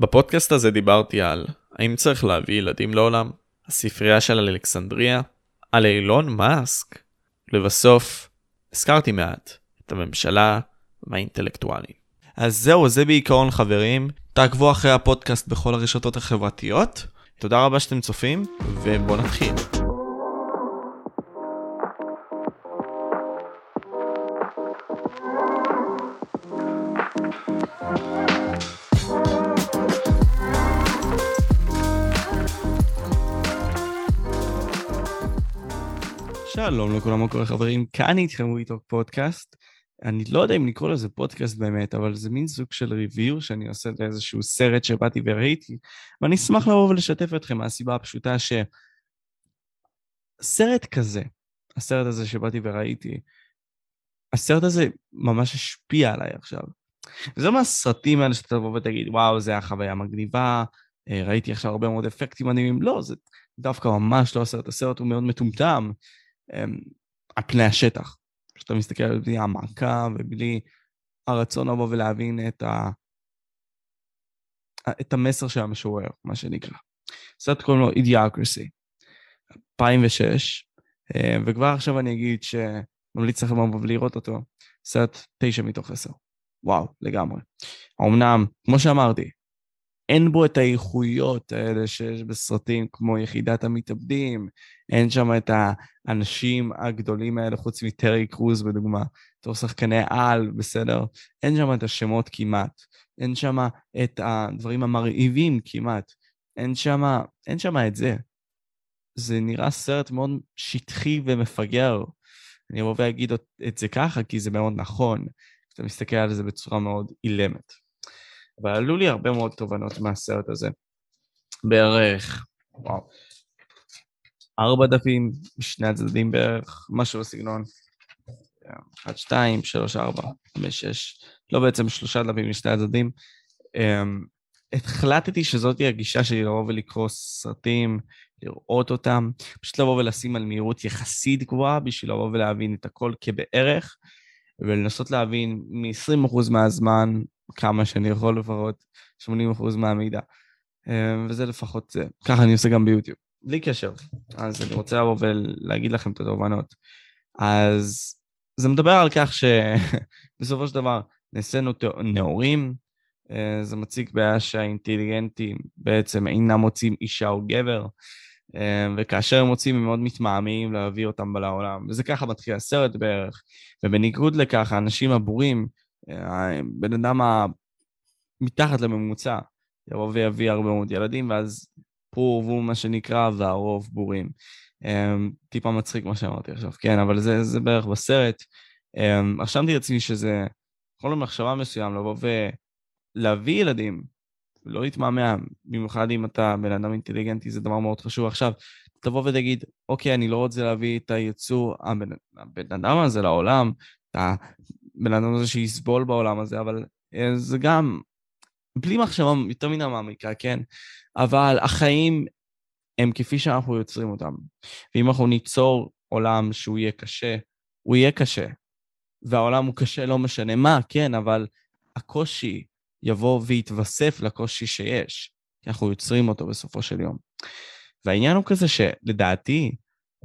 בפודקאסט הזה דיברתי על האם צריך להביא ילדים לעולם, הספרייה של אלכסנדריה, על אילון מאסק, לבסוף הזכרתי מעט את הממשלה והאינטלקטואלים. אז זהו, זה בעיקרון חברים. תעקבו אחרי הפודקאסט בכל הרשתות החברתיות. תודה רבה שאתם צופים, ובואו נתחיל. שלום לכולם, מה קורה חברים? כאן איתכם ריטוק פודקאסט. אני לא יודע אם לקרוא לזה פודקאסט באמת, אבל זה מין סוג של ריוויור שאני עושה לאיזשהו סרט שבאתי וראיתי, ואני אשמח לבוא ולשתף אתכם מהסיבה הפשוטה שסרט כזה, הסרט הזה שבאתי וראיתי, הסרט הזה ממש השפיע עליי עכשיו. וזה מהסרטים האלה שאתה תבוא ותגיד, וואו, זה היה חוויה מגניבה, אה, ראיתי עכשיו הרבה מאוד אפקטים מדהימים. לא, זה דווקא ממש לא הסרט, הסרט הוא מאוד מטומטם. על פני השטח. כשאתה מסתכל בלי המעקב ובלי הרצון לבוא ולהבין את, ה... את המסר של המשורר, מה שנקרא. סרט קוראים לו אידיאקרסי, 2006, אה, וכבר עכשיו אני אגיד שממליץ לכם לבוא ולראות אותו, סרט 9 מתוך 10. וואו, לגמרי. אמנם, כמו שאמרתי, אין בו את האיכויות האלה שיש בסרטים כמו יחידת המתאבדים, אין שם את האנשים הגדולים האלה, חוץ מטרי קרוז בדוגמה, בתור שחקני על, בסדר? אין שם את השמות כמעט, אין שם את הדברים המרהיבים כמעט, אין שם, אין שם את זה. זה נראה סרט מאוד שטחי ומפגר. אני אבוא ואגיד את זה ככה, כי זה מאוד נכון. אתה מסתכל על זה בצורה מאוד אילמת. אבל עלו לי הרבה מאוד תובנות מהסרט הזה. בערך, וואו, ארבע דפים משני הצדדים בערך, משהו בסגנון. אחד, שתיים, שלוש, ארבע, חמש, שש, לא בעצם שלושה דפים משני הצדדים. Um, החלטתי שזאתי הגישה שלי לבוא ולקרוא סרטים, לראות אותם, פשוט לבוא ולשים על מהירות יחסית גבוהה בשביל לבוא ולהבין את הכל כבערך, ולנסות להבין מ-20% מהזמן כמה שאני יכול לפחות, 80% מהמידע. אמ, וזה לפחות זה. ככה אני עושה גם ביוטיוב. בלי קשר. אז אני רוצה לבוא ולהגיד לכם את התובנות. אז זה מדבר על כך שבסופו של דבר נעשינו נאורים, אה, זה מציג בעיה שהאינטליגנטים בעצם אינם מוצאים אישה או גבר, אה, וכאשר הם מוצאים הם מאוד מתמהמים להביא אותם לעולם. וזה ככה מתחיל הסרט בערך. ובניגוד לכך, האנשים הבורים הבן אדם מתחת לממוצע יבוא ויביא הרבה מאוד ילדים, ואז פרו ורבו מה שנקרא, והרוב בורים. Um, טיפה מצחיק מה שאמרתי עכשיו, כן, אבל זה, זה בערך בסרט. Um, רשמתי לעצמי שזה יכול למחשבה מסוים לבוא ולהביא ילדים, לא להתמהמה, במיוחד אם אתה בן אדם אינטליגנטי, זה דבר מאוד חשוב. עכשיו, תבוא ותגיד, אוקיי, אני לא רוצה להביא את היצור, הבן, הבן אדם הזה לעולם, את הבן אדם הזה שיסבול בעולם הזה, אבל אה, זה גם, בלי מחשבה יותר מן המעמיקה, כן? אבל החיים הם כפי שאנחנו יוצרים אותם. ואם אנחנו ניצור עולם שהוא יהיה קשה, הוא יהיה קשה. והעולם הוא קשה, לא משנה מה, כן, אבל הקושי יבוא ויתווסף לקושי שיש, כי אנחנו יוצרים אותו בסופו של יום. והעניין הוא כזה שלדעתי,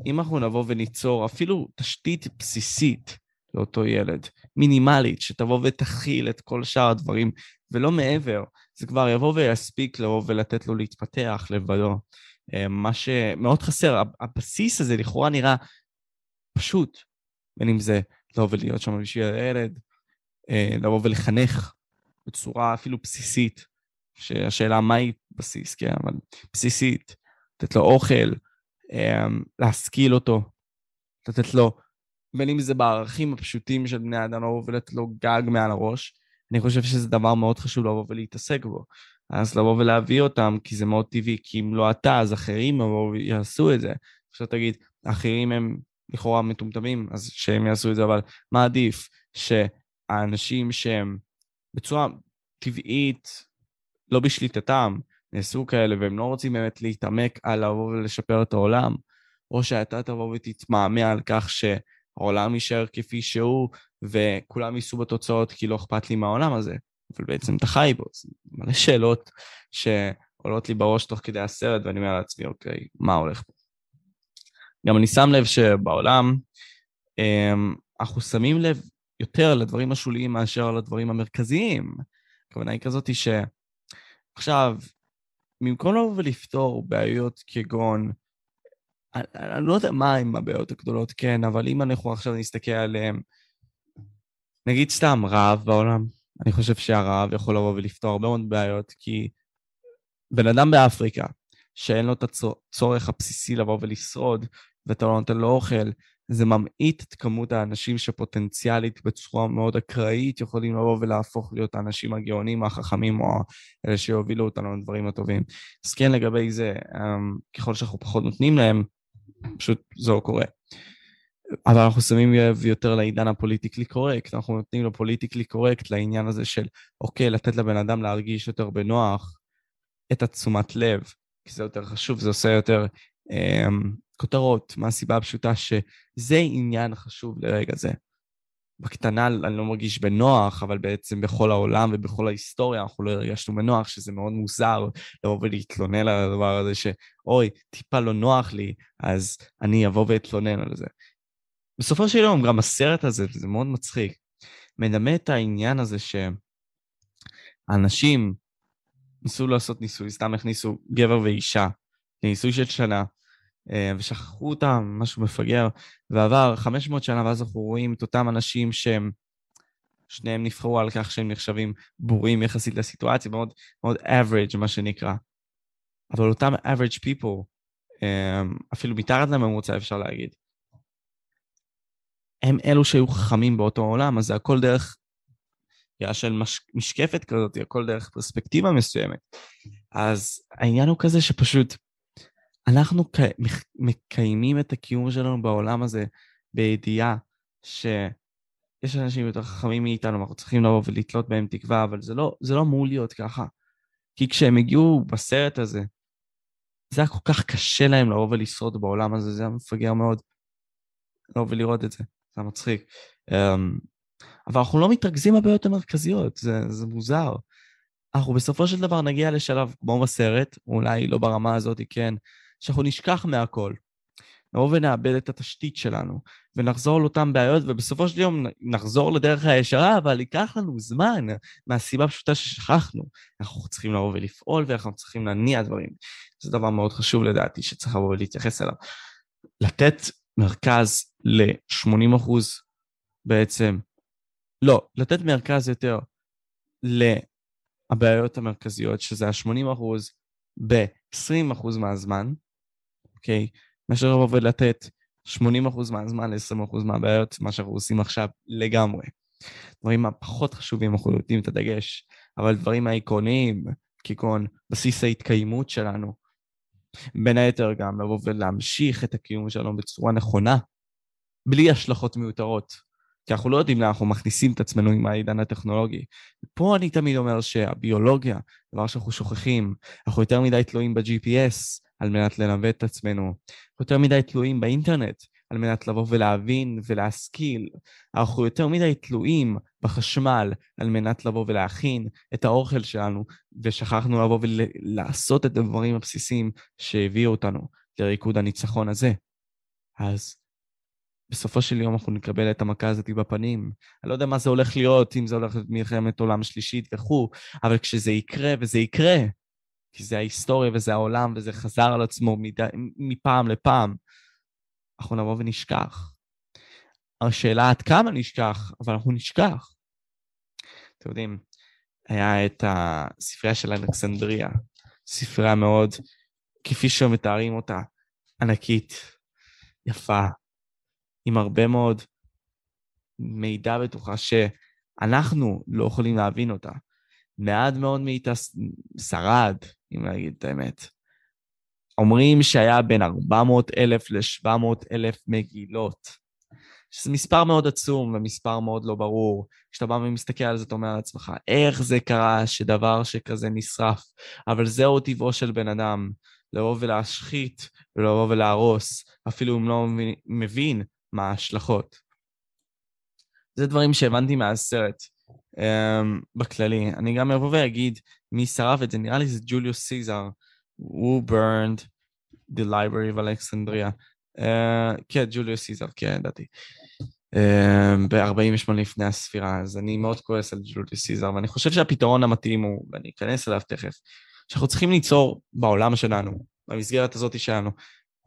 אם אנחנו נבוא וניצור אפילו תשתית בסיסית לאותו ילד, מינימלית, שתבוא ותכיל את כל שאר הדברים, ולא מעבר. זה כבר יבוא ויספיק לבוא ולתת לו להתפתח לבדו. אה, מה שמאוד חסר, הבסיס הזה לכאורה נראה פשוט, בין אם זה לבוא ולהיות שם בשביל הילד, אה, לבוא ולחנך בצורה אפילו בסיסית, שהשאלה מהי בסיס, כן, אבל בסיסית, לתת לו אוכל, אה, להשכיל אותו, לתת לו בין אם זה בערכים הפשוטים של בני אדם, לבוא ולתת לו גג מעל הראש, אני חושב שזה דבר מאוד חשוב לבוא ולהתעסק בו. אז לבוא ולהביא אותם, כי זה מאוד טבעי, כי אם לא אתה, אז אחרים יבואו ויעשו את זה. עכשיו תגיד, האחרים הם לכאורה מטומטמים, אז שהם יעשו את זה, אבל מה עדיף? שהאנשים שהם בצורה טבעית, לא בשליטתם, נעשו כאלה, והם לא רוצים באמת להתעמק על לבוא ולשפר את העולם, או שאתה תבוא ותתמהמה על כך ש... העולם יישאר כפי שהוא, וכולם יישאו בתוצאות כי לא אכפת לי מהעולם הזה. אבל בעצם אתה חי בו. זה מלא שאלות שעולות לי בראש תוך כדי הסרט, ואני אומר לעצמי, אוקיי, מה הולך פה? גם אני שם לב שבעולם, אמ, אנחנו שמים לב יותר לדברים השוליים מאשר לדברים המרכזיים. הכוונה היא כזאת שעכשיו, במקום לבוא ולפתור בעיות כגון, אני, לא יודע מה עם הבעיות הגדולות, כן, אבל אם אנחנו עכשיו נסתכל עליהן, נגיד סתם רעב בעולם, אני חושב שהרעב יכול לבוא ולפתור הרבה מאוד בעיות, כי בן אדם באפריקה, שאין לו את הצורך הבסיסי לבוא ולשרוד, ואתה לא נותן לו אוכל, זה ממעיט את כמות האנשים שפוטנציאלית בצורה מאוד אקראית יכולים לבוא ולהפוך להיות האנשים הגאונים, החכמים, או אלה שיובילו אותנו לדברים הטובים. אז כן, לגבי זה, אמ, ככל שאנחנו פחות נותנים להם, פשוט זה לא קורה. אבל אנחנו שמים לב יותר לעידן ה politically correct, אנחנו נותנים לו politically correct לעניין הזה של, אוקיי, לתת לבן אדם להרגיש יותר בנוח את התשומת לב, כי זה יותר חשוב, זה עושה יותר אמ, כותרות, מהסיבה הפשוטה שזה עניין חשוב לרגע זה. בקטנה אני לא מרגיש בנוח, אבל בעצם בכל העולם ובכל ההיסטוריה אנחנו לא הרגשנו בנוח, שזה מאוד מוזר לבוא ולהתלונן על הדבר הזה שאוי, טיפה לא נוח לי, אז אני אבוא ואתלונן על זה. בסופו של יום, גם הסרט הזה, וזה מאוד מצחיק, מדמה את העניין הזה שאנשים ניסו לעשות ניסוי, סתם הכניסו גבר ואישה לניסוי של שנה, ושכחו אותם, משהו מפגר, ועבר 500 שנה, ואז אנחנו רואים את אותם אנשים שהם, שניהם נבחרו על כך שהם נחשבים בורים יחסית לסיטואציה, מאוד, מאוד average, מה שנקרא. אבל אותם average people, אה, אפילו מתחת לממוצע אפשר להגיד, הם אלו שהיו חכמים באותו עולם, אז זה הכל דרך ראייה של מש... משקפת כזאת, הכל דרך פרספקטיבה מסוימת. אז העניין הוא כזה שפשוט אנחנו מקיימים את הקיום שלנו בעולם הזה בידיעה שיש אנשים יותר חכמים מאיתנו, אנחנו צריכים לבוא ולתלות בהם תקווה, אבל זה לא, זה לא אמור להיות ככה. כי כשהם הגיעו בסרט הזה, זה היה כל כך קשה להם לבוא ולשרוד בעולם הזה, זה היה מפגר מאוד לבוא ולראות את זה, זה היה מצחיק. Um, אבל אנחנו לא מתרכזים בבעיות המרכזיות, זה, זה מוזר. אנחנו בסופו של דבר נגיע לשלב כמו בסרט, אולי לא ברמה הזאת, כן, שאנחנו נשכח מהכל. נבוא ונאבד את התשתית שלנו, ונחזור לאותן בעיות, ובסופו של יום נחזור לדרך הישרה, אבל ייקח לנו זמן, מהסיבה הפשוטה ששכחנו. אנחנו צריכים לבוא ולפעול, ואנחנו צריכים להניע דברים. זה דבר מאוד חשוב לדעתי, שצריך לבוא ולהתייחס אליו. לתת מרכז ל-80 אחוז בעצם, לא, לתת מרכז יותר לבעיות המרכזיות, שזה ה-80 אחוז ב-20 אחוז מהזמן, אוקיי? מאשר לבוא ולתת 80% מהזמן ל-20% מהבעיות, מה שאנחנו עושים עכשיו לגמרי. דברים הפחות חשובים אנחנו נותנים את הדגש, אבל דברים העקרוניים, כגון בסיס ההתקיימות שלנו, בין היתר גם לבוא ולהמשיך את הקיום שלנו בצורה נכונה, בלי השלכות מיותרות. כי אנחנו לא יודעים לאן אנחנו מכניסים את עצמנו עם העידן הטכנולוגי. פה אני תמיד אומר שהביולוגיה, דבר שאנחנו שוכחים, אנחנו יותר מדי תלויים ב-GPS, על מנת לנווט את עצמנו. יותר מדי תלויים באינטרנט על מנת לבוא ולהבין ולהשכיל. אנחנו יותר מדי תלויים בחשמל על מנת לבוא ולהכין את האוכל שלנו, ושכחנו לבוא ולעשות את הדברים הבסיסיים שהביאו אותנו לריקוד הניצחון הזה. אז בסופו של יום אנחנו נקבל את המכה הזאת בפנים. אני לא יודע מה זה הולך להיות, אם זה הולך להיות מלחמת עולם שלישית וכו', אבל כשזה יקרה, וזה יקרה, כי זה ההיסטוריה וזה העולם וזה חזר על עצמו מדי, מפעם לפעם. אנחנו נבוא ונשכח. השאלה עד כמה נשכח, אבל אנחנו נשכח. אתם יודעים, היה את הספרייה של אלכסנדריה, ספרייה מאוד, כפי שמתארים אותה, ענקית, יפה, עם הרבה מאוד מידע בתוכה שאנחנו לא יכולים להבין אותה. מעט מאוד מאיתה שרד, אם להגיד את האמת. אומרים שהיה בין 400 אלף ל-700 אלף מגילות. שזה מספר מאוד עצום ומספר מאוד לא ברור. כשאתה בא ומסתכל על זה, אתה אומר לעצמך, איך זה קרה שדבר שכזה נשרף? אבל זהו טבעו של בן אדם, לבוא ולהשחית ולבוא ולהרוס, אפילו אם לא מבין מה ההשלכות. זה דברים שהבנתי מהסרט. Um, בכללי. אני גם אבוא ואגיד מי שרף את זה, נראה לי זה ג'וליוס סיזר. הוא burned the library of Alexandria. Uh, כן, ג'וליוס סיזר, כן, ידעתי. Uh, ב-48 לפני הספירה, אז אני מאוד כועס על ג'וליוס סיזר, ואני חושב שהפתרון המתאים הוא, ואני אכנס אליו תכף, שאנחנו צריכים ליצור בעולם שלנו, במסגרת הזאת שלנו,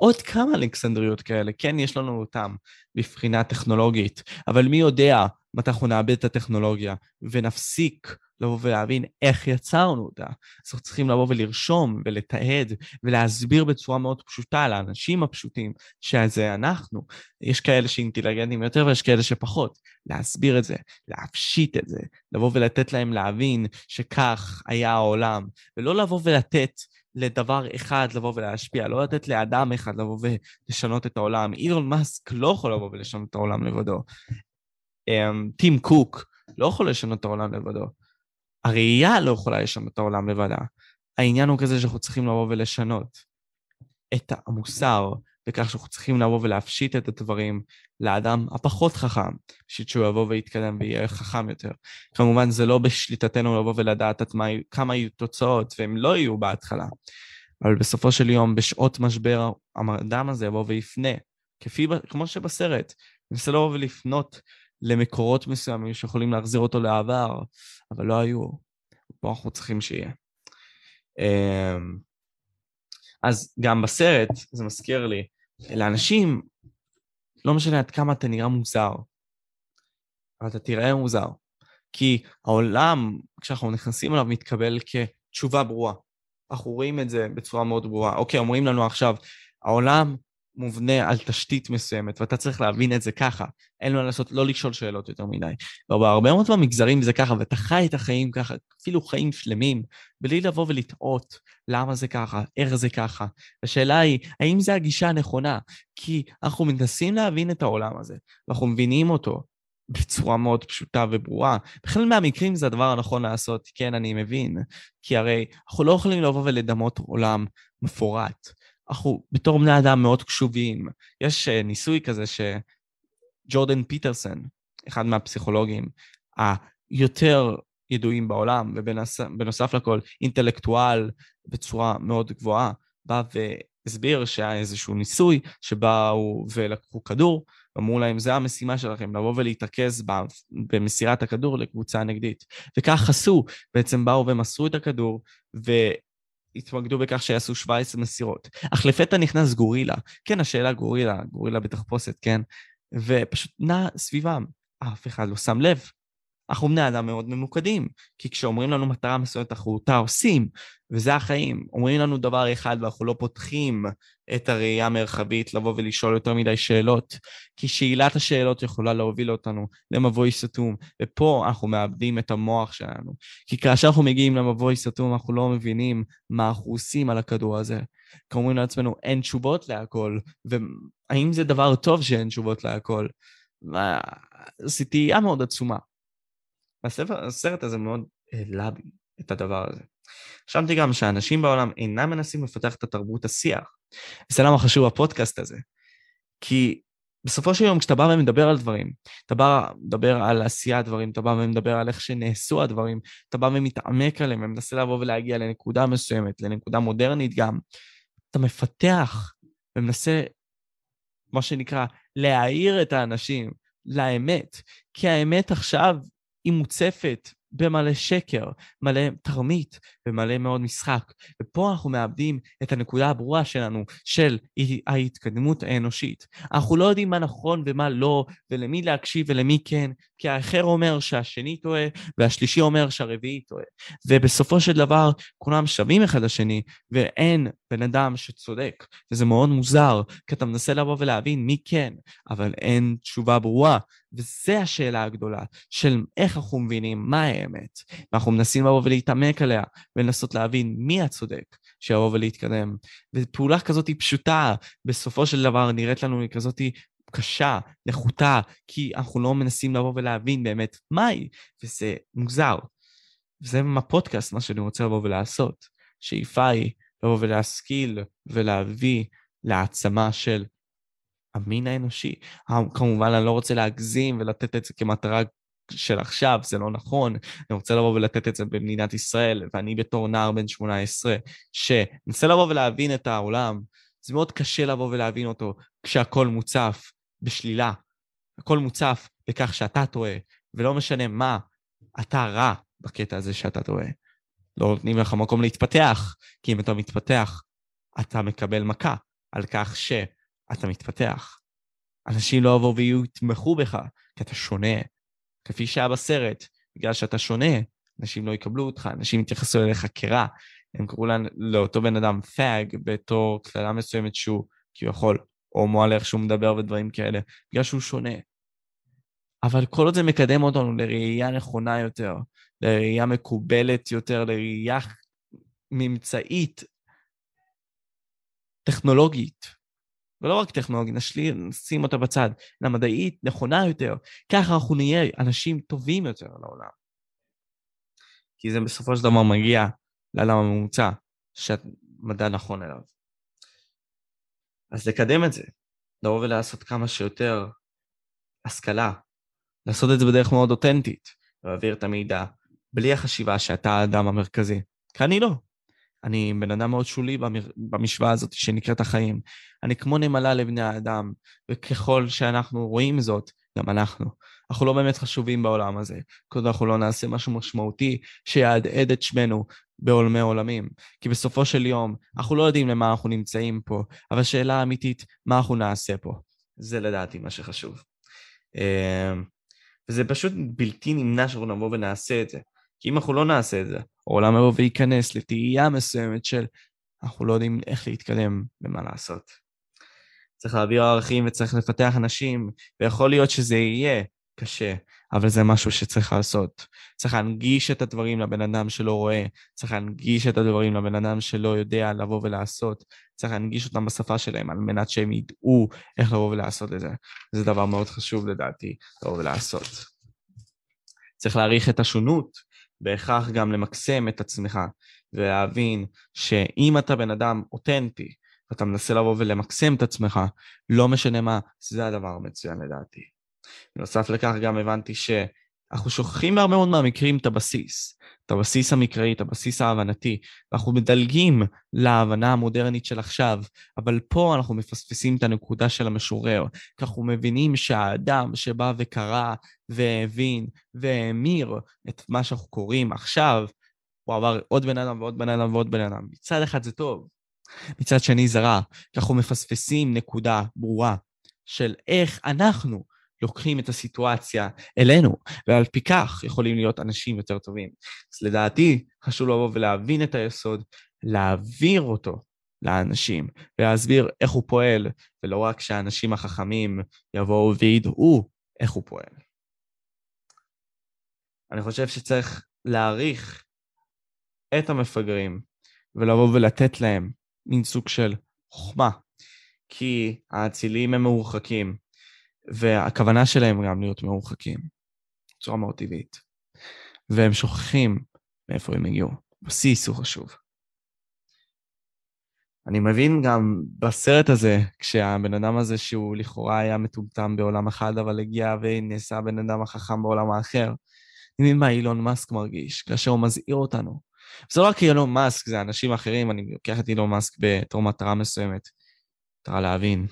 עוד כמה אלכסנדריות כאלה. כן, יש לנו אותם מבחינה טכנולוגית, אבל מי יודע מתי אנחנו נאבד את הטכנולוגיה ונפסיק לבוא ולהבין איך יצרנו אותה. אז אנחנו צריכים לבוא ולרשום ולתעד ולהסביר בצורה מאוד פשוטה לאנשים הפשוטים שזה אנחנו. יש כאלה שאינטליגנטים יותר ויש כאלה שפחות. להסביר את זה, להפשיט את זה, לבוא ולתת להם להבין שכך היה העולם, ולא לבוא ולתת לדבר אחד לבוא ולהשפיע, לא לתת לאדם אחד לבוא ולשנות את העולם. אילון מאסק לא יכול לבוא ולשנות את העולם לבדו. אמ, טים קוק לא יכול לשנות את העולם לבדו. הראייה לא יכולה לשנות את העולם לבדה. העניין הוא כזה שאנחנו צריכים לבוא ולשנות את המוסר, בכך שאנחנו צריכים לבוא ולהפשיט את הדברים לאדם הפחות חכם, בשביל שהוא יבוא ויתקדם ויהיה חכם יותר. כמובן, זה לא בשליטתנו לבוא ולדעת עד מה, כמה יהיו תוצאות, והם לא יהיו בהתחלה. אבל בסופו של יום, בשעות משבר, האדם הזה יבוא ויפנה, כפי, כמו שבסרט, ננסה לבוא ולפנות למקורות מסוימים שיכולים להחזיר אותו לעבר, אבל לא היו. פה אנחנו צריכים שיהיה. אמ, אז גם בסרט, זה מזכיר לי, לאנשים, לא משנה עד כמה אתה נראה מוזר, אבל אתה תראה מוזר. כי העולם, כשאנחנו נכנסים אליו, מתקבל כתשובה ברורה. אנחנו רואים את זה בצורה מאוד ברורה. אוקיי, אומרים לנו עכשיו, העולם מובנה על תשתית מסוימת, ואתה צריך להבין את זה ככה. אין לו לעשות, לא לשאול שאלות יותר מדי. בהרבה מאוד מהמגזרים זה ככה, ואתה חי את החיים ככה, אפילו חיים שלמים, בלי לבוא ולטעות למה זה ככה, איך זה ככה. השאלה היא, האם זו הגישה הנכונה? כי אנחנו מנסים להבין את העולם הזה, ואנחנו מבינים אותו בצורה מאוד פשוטה וברורה. בכלל מהמקרים זה הדבר הנכון לעשות, כן, אני מבין. כי הרי אנחנו לא יכולים לבוא ולדמות עולם מפורט. אנחנו בתור בני אדם מאוד קשובים. יש uh, ניסוי כזה שג'ורדן פיטרסון, אחד מהפסיכולוגים היותר ידועים בעולם, ובנוסף לכל אינטלקטואל בצורה מאוד גבוהה, בא והסביר שהיה איזשהו ניסוי שבאו ולקחו כדור, אמרו להם, זה המשימה שלכם, לבוא ולהתרכז במסירת הכדור לקבוצה נגדית. וכך עשו, בעצם באו ומסרו את הכדור, ו... התמקדו בכך שיעשו 17 מסירות. אך לפתע נכנס גורילה. כן, השאלה גורילה, גורילה בתחפושת, כן? ופשוט נע סביבם. אף אחד לא שם לב. אנחנו בני אדם מאוד ממוקדים, כי כשאומרים לנו מטרה מסוימת, אנחנו אותה עושים, וזה החיים. אומרים לנו דבר אחד ואנחנו לא פותחים את הראייה המרחבית לבוא ולשאול יותר מדי שאלות, כי שאלת השאלות יכולה להוביל אותנו למבוי סתום, ופה אנחנו מאבדים את המוח שלנו. כי כאשר אנחנו מגיעים למבוי סתום, אנחנו לא מבינים מה אנחנו עושים על הכדור הזה. כי אומרים לעצמנו, אין תשובות להכל, והאם זה דבר טוב שאין תשובות להכל? זו תהייה מאוד עצומה. והסרט הזה מאוד העלה בי את הדבר הזה. חשבתי גם שאנשים בעולם אינם מנסים לפתח את התרבות השיח. וזה למה חשוב הפודקאסט הזה. כי בסופו של יום, כשאתה בא ומדבר על דברים, אתה בא ומדבר על עשיית דברים, אתה בא ומדבר על איך שנעשו הדברים, אתה בא ומתעמק עליהם ומנסה לבוא ולהגיע לנקודה מסוימת, לנקודה מודרנית גם, אתה מפתח ומנסה, מה שנקרא, להעיר את האנשים לאמת. כי האמת עכשיו היא מוצפת במלא שקר, מלא תרמית ומלא מאוד משחק. ופה אנחנו מאבדים את הנקודה הברורה שלנו, של ההתקדמות האנושית. אנחנו לא יודעים מה נכון ומה לא, ולמי להקשיב ולמי כן, כי האחר אומר שהשני טועה, והשלישי אומר שהרביעי טועה. ובסופו של דבר, כולם שווים אחד לשני, ואין בן אדם שצודק. וזה מאוד מוזר, כי אתה מנסה לבוא ולהבין מי כן, אבל אין תשובה ברורה. וזו השאלה הגדולה, של איך אנחנו מבינים מה האמת. ואנחנו מנסים לבוא ולהתעמק עליה, ולנסות להבין מי הצודק, שיבוא ולהתקדם. ופעולה כזאת היא פשוטה, בסופו של דבר נראית לנו כזאת קשה, נחותה, כי אנחנו לא מנסים לבוא ולהבין באמת מהי, וזה מוזר. וזה הפודקאסט, מה שאני רוצה לבוא ולעשות. שאיפה היא לבוא ולהשכיל ולהביא להעצמה של המין האנושי. כמובן, אני לא רוצה להגזים ולתת את זה כמטרה של עכשיו, זה לא נכון, אני רוצה לבוא ולתת את זה במדינת ישראל, ואני בתור נער בן 18, שמנסה לבוא ולהבין את העולם, זה מאוד קשה לבוא ולהבין אותו כשהכול מוצף בשלילה. הכל מוצף בכך שאתה טועה, ולא משנה מה, אתה רע בקטע הזה שאתה טועה. לא נותנים לך מקום להתפתח, כי אם אתה מתפתח, אתה מקבל מכה על כך שאתה מתפתח. אנשים לא יבואו ויתמכו בך, כי אתה שונה. כפי שהיה בסרט, בגלל שאתה שונה, אנשים לא יקבלו אותך, אנשים יתייחסו אליך כרע. הם קראו לאותו בן אדם פאג בתור קללה מסוימת שהוא כביכול הומו על איך שהוא מדבר ודברים כאלה, בגלל שהוא שונה. אבל כל עוד זה מקדם אותנו לראייה נכונה יותר, לראייה מקובלת יותר, לראייה ממצאית, טכנולוגית, ולא רק טכנולוגית, נשלי, נשים אותה בצד, אלא מדעית, נכונה יותר, ככה אנחנו נהיה אנשים טובים יותר לעולם. כי זה בסופו של דבר מגיע לאדם הממוצע שהמדע נכון אליו. אז לקדם את זה, לבוא ולעשות כמה שיותר השכלה, לעשות את זה בדרך מאוד אותנטית, להעביר את המידע, בלי החשיבה שאתה האדם המרכזי. כי אני לא. אני בן אדם מאוד שולי במשוואה הזאת שנקראת החיים. אני כמו נמלה לבני האדם, וככל שאנחנו רואים זאת, גם אנחנו. אנחנו לא באמת חשובים בעולם הזה. כל אנחנו לא נעשה משהו משמעותי שיהדהד את שמנו בעולמי עולמים. כי בסופו של יום, אנחנו לא יודעים למה אנחנו נמצאים פה, אבל שאלה אמיתית, מה אנחנו נעשה פה? זה לדעתי מה שחשוב. אמ, וזה פשוט בלתי נמנע שאנחנו נבוא ונעשה את זה. כי אם אנחנו לא נעשה את זה, העולם יבוא וייכנס לתהייה מסוימת של אנחנו לא יודעים איך להתקדם ומה לעשות. צריך להעביר ערכים וצריך לפתח אנשים, ויכול להיות שזה יהיה קשה, אבל זה משהו שצריך לעשות. צריך להנגיש את הדברים לבן אדם שלא רואה, צריך להנגיש את הדברים לבן אדם שלא יודע לבוא ולעשות, צריך להנגיש אותם בשפה שלהם על מנת שהם ידעו איך לבוא ולעשות את זה. זה דבר מאוד חשוב לדעתי, לבוא ולעשות. צריך להעריך את השונות, בהכרח גם למקסם את עצמך, ולהבין שאם אתה בן אדם אותנטי, ואתה מנסה לבוא ולמקסם את עצמך, לא משנה מה, זה הדבר המצוין לדעתי. בנוסף לכך גם הבנתי שאנחנו שוכחים בהרבה מאוד מהמקרים את הבסיס, את הבסיס המקראי, את הבסיס ההבנתי, ואנחנו מדלגים להבנה המודרנית של עכשיו, אבל פה אנחנו מפספסים את הנקודה של המשורר, כי אנחנו מבינים שהאדם שבא וקרא והבין והמיר את מה שאנחנו קוראים עכשיו, הוא עבר עוד בן אדם ועוד בן אדם ועוד בן אדם. מצד אחד זה טוב, מצד שני זה רע, כי אנחנו מפספסים נקודה ברורה של איך אנחנו לוקחים את הסיטואציה אלינו, ועל פי כך יכולים להיות אנשים יותר טובים. אז לדעתי, חשוב לבוא ולהבין את היסוד, להעביר אותו לאנשים, ולהסביר איך הוא פועל, ולא רק שהאנשים החכמים יבואו וידעו איך הוא פועל. אני חושב שצריך להעריך את המפגרים, ולבוא ולתת להם מין סוג של חוכמה, כי האצילים הם מרוחקים, והכוונה שלהם גם להיות מרוחקים, בצורה מאוד טבעית. והם שוכחים מאיפה הם הגיעו. בסיס הוא חשוב. אני מבין גם בסרט הזה, כשהבן אדם הזה שהוא לכאורה היה מטומטם בעולם אחד, אבל הגיע ונעשה הבן אדם החכם בעולם האחר, אני מבין מה אילון מאסק מרגיש, כאשר הוא מזהיר אותנו. זה לא רק אילון מאסק, זה אנשים אחרים, אני לוקח את אילון מאסק בתור מטרה מסוימת. מטרה להבין.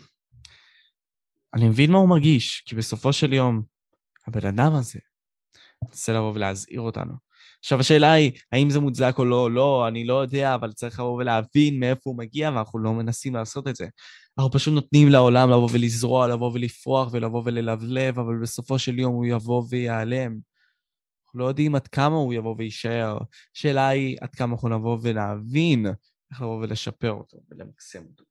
אני מבין מה הוא מרגיש, כי בסופו של יום, הבן אדם הזה רוצה לבוא ולהזהיר אותנו. עכשיו, השאלה היא, האם זה מוצדק או לא? לא, אני לא יודע, אבל צריך לבוא ולהבין מאיפה הוא מגיע, ואנחנו לא מנסים לעשות את זה. אנחנו פשוט נותנים לעולם לבוא ולזרוע, לבוא ולפרוח ולבוא וללבלב, אבל בסופו של יום הוא יבוא וייעלם. אנחנו לא יודעים עד כמה הוא יבוא ויישאר. השאלה היא עד כמה אנחנו נבוא ונבין איך לבוא ולשפר אותו ולמקסם אותו.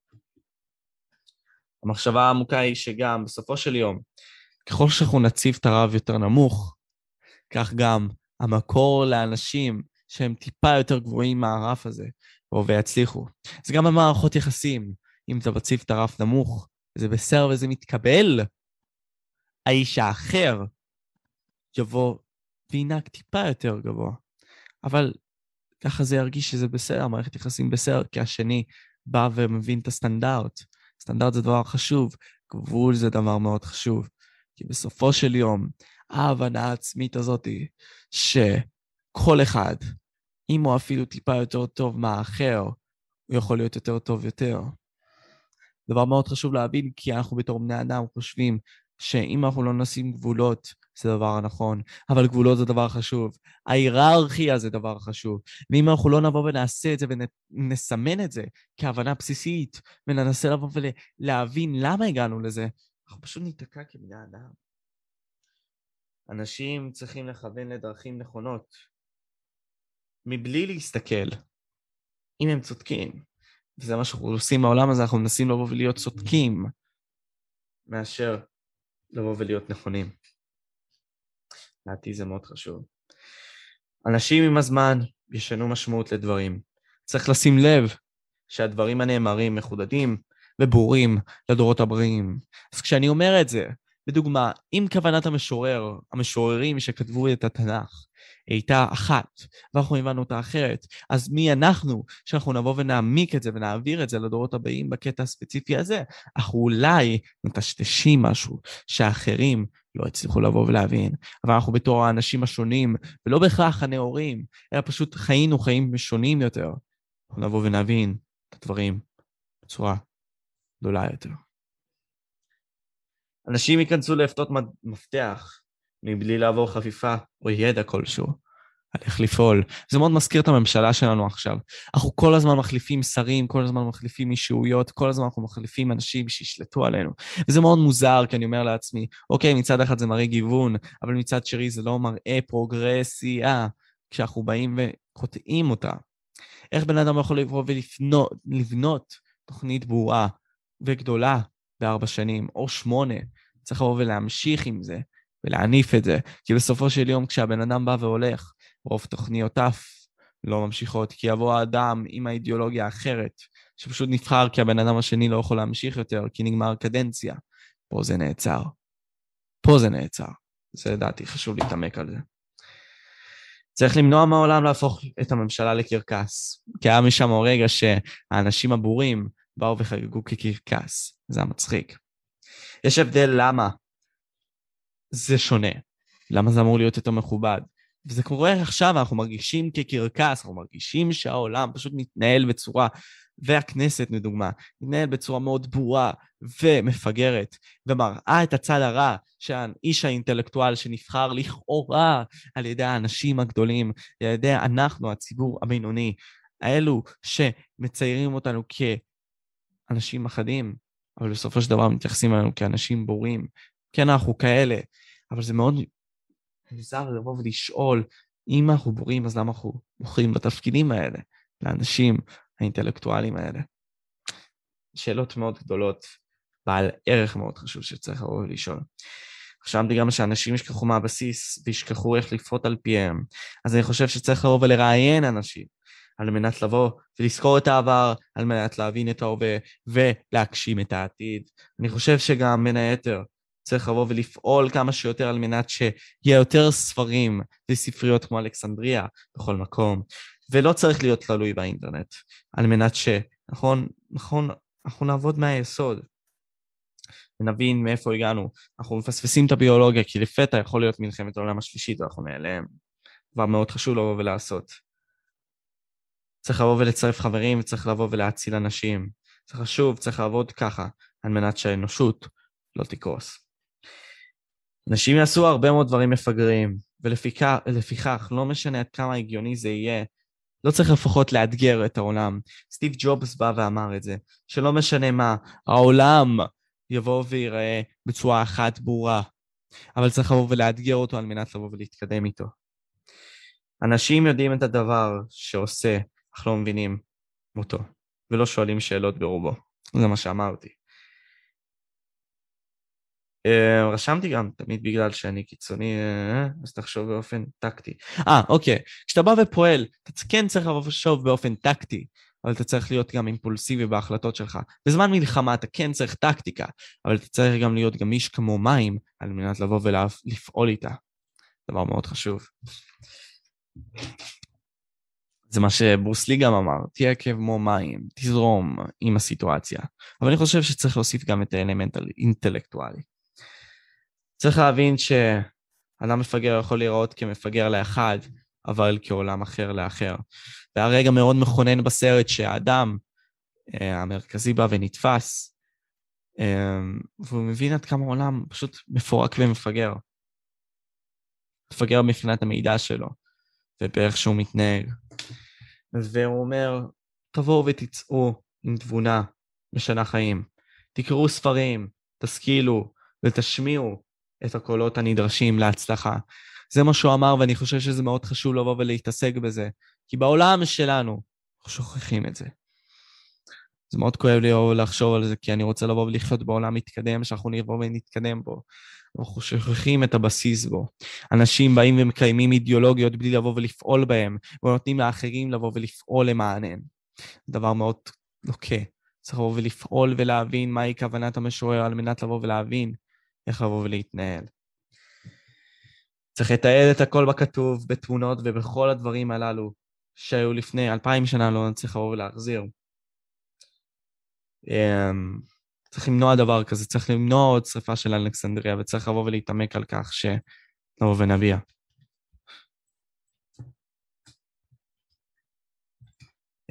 המחשבה העמוקה היא שגם בסופו של יום, ככל שאנחנו נציב את הרב יותר נמוך, כך גם המקור לאנשים שהם טיפה יותר גבוהים מהרף הזה, ויצליחו. זה גם במערכות יחסים. אם אתה מציב את הרף נמוך, זה בסדר וזה מתקבל, האיש האחר יבוא וינהג טיפה יותר גבוה. אבל ככה זה ירגיש שזה בסדר, מערכת יחסים בסדר, כי השני בא ומבין את הסטנדרט. סטנדרט זה דבר חשוב, גבול זה דבר מאוד חשוב. כי בסופו של יום, ההבנה העצמית הזאתי, שכל אחד, אם הוא אפילו טיפה יותר טוב מהאחר, הוא יכול להיות יותר טוב יותר. דבר מאוד חשוב להבין, כי אנחנו בתור בני אדם חושבים שאם אנחנו לא נשים גבולות, זה דבר הנכון, אבל גבולות זה דבר חשוב. ההיררכיה זה דבר חשוב. ואם אנחנו לא נבוא ונעשה את זה ונסמן את זה כהבנה בסיסית, וננסה לבוא ולהבין למה הגענו לזה, אנחנו פשוט ניתקע כבני אדם. אנשים צריכים לכוון לדרכים נכונות, מבלי להסתכל אם הם צודקים. וזה מה שאנחנו עושים בעולם הזה, אנחנו מנסים לבוא ולהיות צודקים, מאשר לבוא ולהיות נכונים. לדעתי זה מאוד חשוב. אנשים עם הזמן ישנו משמעות לדברים. צריך לשים לב שהדברים הנאמרים מחודדים וברורים לדורות הבאים. אז כשאני אומר את זה, בדוגמה, אם כוונת המשורר, המשוררים שכתבו את התנ"ך, הייתה אחת, ואנחנו הבנו אותה אחרת, אז מי אנחנו שאנחנו נבוא ונעמיק את זה ונעביר את זה לדורות הבאים בקטע הספציפי הזה? אנחנו אולי מטשטשים משהו שהאחרים לא הצליחו לבוא ולהבין, אבל אנחנו בתור האנשים השונים, ולא בהכרח הנאורים, אלא פשוט חיינו חיים שונים יותר. אנחנו נבוא ונבין את הדברים בצורה גדולה יותר. אנשים ייכנסו לעפתות מפתח מבלי לעבור חפיפה או ידע כלשהו על איך לפעול. זה מאוד מזכיר את הממשלה שלנו עכשיו. אנחנו כל הזמן מחליפים שרים, כל הזמן מחליפים אישיויות, כל הזמן אנחנו מחליפים אנשים שישלטו עלינו. וזה מאוד מוזר, כי אני אומר לעצמי, אוקיי, מצד אחד זה מראה גיוון, אבל מצד שני זה לא מראה פרוגרסיה, כשאנחנו באים וחוטאים אותה. איך בן אדם יכול לבוא ולבנות תוכנית ברורה וגדולה בארבע שנים, או שמונה, צריך לבוא ולהמשיך עם זה, ולהניף את זה. כי בסופו של יום, כשהבן אדם בא והולך, רוב תוכניותיו לא ממשיכות, כי יבוא האדם עם האידיאולוגיה האחרת, שפשוט נבחר כי הבן אדם השני לא יכול להמשיך יותר, כי נגמר קדנציה. פה זה נעצר. פה זה נעצר. זה לדעתי חשוב להתעמק על זה. צריך למנוע מהעולם להפוך את הממשלה לקרקס. כי היה משם הרגע שהאנשים הבורים באו וחגגו כקרקס. זה המצחיק. יש הבדל למה זה שונה. למה זה אמור להיות יותר מכובד? וזה קורה עכשיו, אנחנו מרגישים כקרקס, אנחנו מרגישים שהעולם פשוט מתנהל בצורה, והכנסת לדוגמה, מתנהל בצורה מאוד ברורה ומפגרת, ומראה את הצד הרע שהאיש האינטלקטואל שנבחר לכאורה על ידי האנשים הגדולים, על ידי אנחנו, הציבור הבינוני, האלו שמציירים אותנו כאנשים אחדים, אבל בסופו של דבר מתייחסים אלינו כאנשים בורים. כן, אנחנו כאלה, אבל זה מאוד מוזר לבוא ולשאול, אם אנחנו בורים, אז למה אנחנו בוחרים בתפקידים האלה, לאנשים האינטלקטואלים האלה? שאלות מאוד גדולות, בעל ערך מאוד חשוב שצריך לבוא ולשאול. חשבתי גם שאנשים ישכחו מהבסיס וישכחו איך לפחות על פיהם. אז אני חושב שצריך לבוא ולראיין אנשים על מנת לבוא ולזכור את העבר, על מנת להבין את ההווה ולהגשים את העתיד. אני חושב שגם בין היתר צריך לבוא ולפעול כמה שיותר על מנת שיהיה יותר ספרים וספריות כמו אלכסנדריה בכל מקום, ולא צריך להיות תלוי באינטרנט, על מנת ש... נכון, נכון, אנחנו נעבוד מהיסוד. ונבין מאיפה הגענו. אנחנו מפספסים את הביולוגיה, כי לפתע יכול להיות מלחמת העולם השלישית ואנחנו נעלם. כבר מאוד חשוב לבוא ולעשות. צריך לבוא ולצרף חברים, וצריך לבוא ולהציל אנשים. זה חשוב, צריך לעבוד ככה, על מנת שהאנושות לא תקרוס. אנשים יעשו הרבה מאוד דברים מפגרים, ולפיכך, לא משנה עד כמה הגיוני זה יהיה, לא צריך לפחות לאתגר את העולם. סטיב ג'ובס בא ואמר את זה, שלא משנה מה, העולם יבוא וייראה בצורה אחת ברורה, אבל צריך לבוא ולאתגר אותו על מנת לבוא ולהתקדם איתו. אנשים יודעים את הדבר שעושה, אך לא מבינים אותו, ולא שואלים שאלות ברובו. זה מה שאמרתי. אה, רשמתי גם, תמיד בגלל שאני קיצוני, אה, אז תחשוב באופן טקטי. אה, אוקיי. כשאתה בא ופועל, אתה כן צריך לבוא ולחשוב באופן טקטי, אבל אתה צריך להיות גם אימפולסיבי בהחלטות שלך. בזמן מלחמה אתה כן צריך טקטיקה, אבל אתה צריך גם להיות גמיש כמו מים, על מנת לבוא ולפעול איתה. דבר מאוד חשוב. זה מה שברוס גם אמר, תהיה כמו מים, תזרום עם הסיטואציה. אבל אני חושב שצריך להוסיף גם את האלמנט האינטלקטואלי. צריך להבין אדם מפגר יכול להיראות כמפגר לאחד, אבל כעולם אחר לאחר. והיה רגע מאוד מכונן בסרט שהאדם אה, המרכזי בא ונתפס, אה, והוא מבין עד כמה העולם פשוט מפורק ומפגר. מפגר מבחינת המידע שלו, ובאיך שהוא מתנהג. והוא אומר, תבואו ותצאו עם תבונה משנה חיים. תקראו ספרים, תשכילו ותשמיעו את הקולות הנדרשים להצלחה. זה מה שהוא אמר, ואני חושב שזה מאוד חשוב לבוא ולהתעסק בזה, כי בעולם שלנו שוכחים את זה. זה מאוד כואב לי לחשוב על זה, כי אני רוצה לבוא ולחיות בעולם מתקדם, שאנחנו נבוא ונתקדם בו. אנחנו שוכחים את הבסיס בו. אנשים באים ומקיימים אידיאולוגיות בלי לבוא ולפעול בהם, ונותנים לאחרים לבוא ולפעול למענם. דבר מאוד לוקה. צריך לבוא ולפעול ולהבין מהי כוונת המשורר על מנת לבוא ולהבין איך לבוא ולהתנהל. צריך לתעד את הכל בכתוב, בתמונות ובכל הדברים הללו שהיו לפני אלפיים שנה, לא נצליח לבוא ולהחזיר. אמ, צריך למנוע דבר כזה, צריך למנוע עוד שרפה של אלכסנדריה, וצריך לבוא ולהתעמק על כך שנבוא ונביע.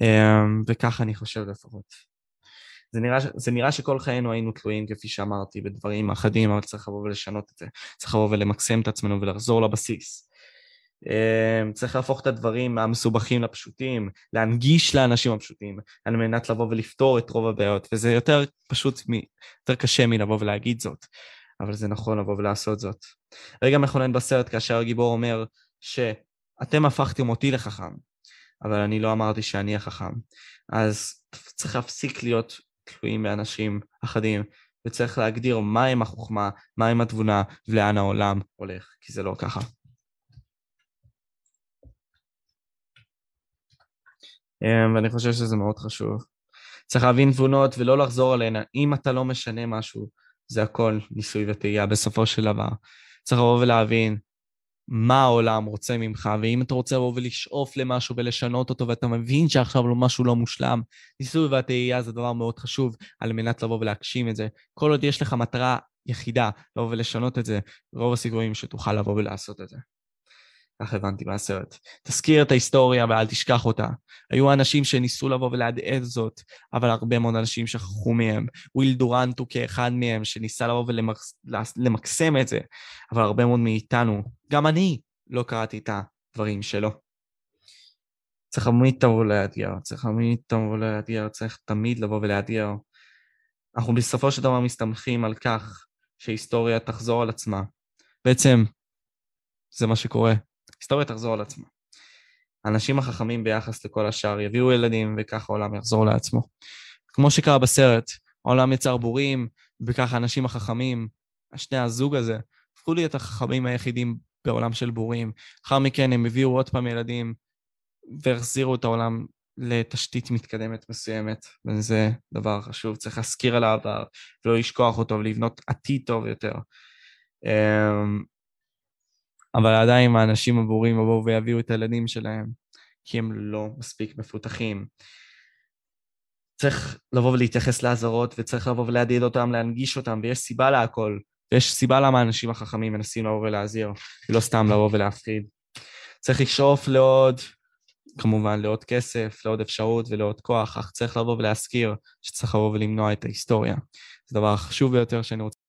אמ, וככה אני חושב לפחות. זה נראה, זה נראה שכל חיינו היינו תלויים, כפי שאמרתי, בדברים אחדים, אבל צריך לבוא ולשנות את זה. צריך לבוא ולמקסם את עצמנו ולחזור לבסיס. אמ, צריך להפוך את הדברים המסובכים לפשוטים, להנגיש לאנשים הפשוטים, על מנת לבוא ולפתור את רוב הבעיות, וזה יותר פשוט, מ... יותר קשה מלבוא ולהגיד זאת, אבל זה נכון לבוא ולעשות זאת. רגע מכונן בסרט כאשר הגיבור אומר שאתם הפכתם אותי לחכם, אבל אני לא אמרתי שאני החכם. אז צריך להפסיק להיות תלויים באנשים אחדים, וצריך להגדיר מהם החוכמה, מהם התבונה, ולאן העולם הולך, כי זה לא ככה. אמ, ואני חושב שזה מאוד חשוב. צריך להבין תבונות ולא לחזור עליהן. אם אתה לא משנה משהו, זה הכל ניסוי וטעייה בסופו של דבר. צריך לבוא ולהבין מה העולם רוצה ממך, ואם אתה רוצה לבוא ולשאוף למשהו ולשנות אותו, ואתה מבין שעכשיו לא משהו לא מושלם, ניסוי והטעייה זה דבר מאוד חשוב על מנת לבוא ולהגשים את זה. כל עוד יש לך מטרה יחידה לבוא ולשנות את זה, רוב הסיכויים שתוכל לבוא ולעשות את זה. כך הבנתי מהסרט. תזכיר את ההיסטוריה ואל תשכח אותה. היו אנשים שניסו לבוא ולהדהד זאת, אבל הרבה מאוד אנשים שכחו מהם. וויל דורנט הוא כאחד מהם שניסה לבוא ולמקסם את זה, אבל הרבה מאוד מאיתנו, גם אני, לא קראתי את הדברים שלו. צריך תמיד לבוא לאתגר, צריך תמיד לבוא לאתגר, צריך תמיד לבוא ולאתגר. אנחנו בסופו של דבר מסתמכים על כך שהיסטוריה תחזור על עצמה. בעצם, זה מה שקורה. ההיסטוריה תחזור על עצמה. האנשים החכמים ביחס לכל השאר יביאו ילדים וככה העולם יחזור לעצמו. כמו שקרה בסרט, העולם יצר בורים, וככה האנשים החכמים, שני הזוג הזה, הפכו להיות החכמים היחידים בעולם של בורים. לאחר מכן הם הביאו עוד פעם ילדים והחזירו את העולם לתשתית מתקדמת מסוימת, וזה דבר חשוב, צריך להזכיר על העבר ולא לשכוח אותו ולבנות עתיד טוב יותר. אמ, אבל עדיין האנשים הבורים יבואו ויביאו את הילדים שלהם, כי הם לא מספיק מפותחים. צריך לבוא ולהתייחס לאזהרות, וצריך לבוא ולהדהד אותם, להנגיש אותם, ויש סיבה להכל, ויש סיבה למה האנשים החכמים מנסים לבוא ולהזהיר, ולא סתם לבוא ולהפחיד. צריך לשאוף לעוד, כמובן, לעוד כסף, לעוד אפשרות ולעוד כוח, אך צריך לבוא ולהזכיר שצריך לבוא ולמנוע את ההיסטוריה. זה הדבר החשוב ביותר שאני רוצה...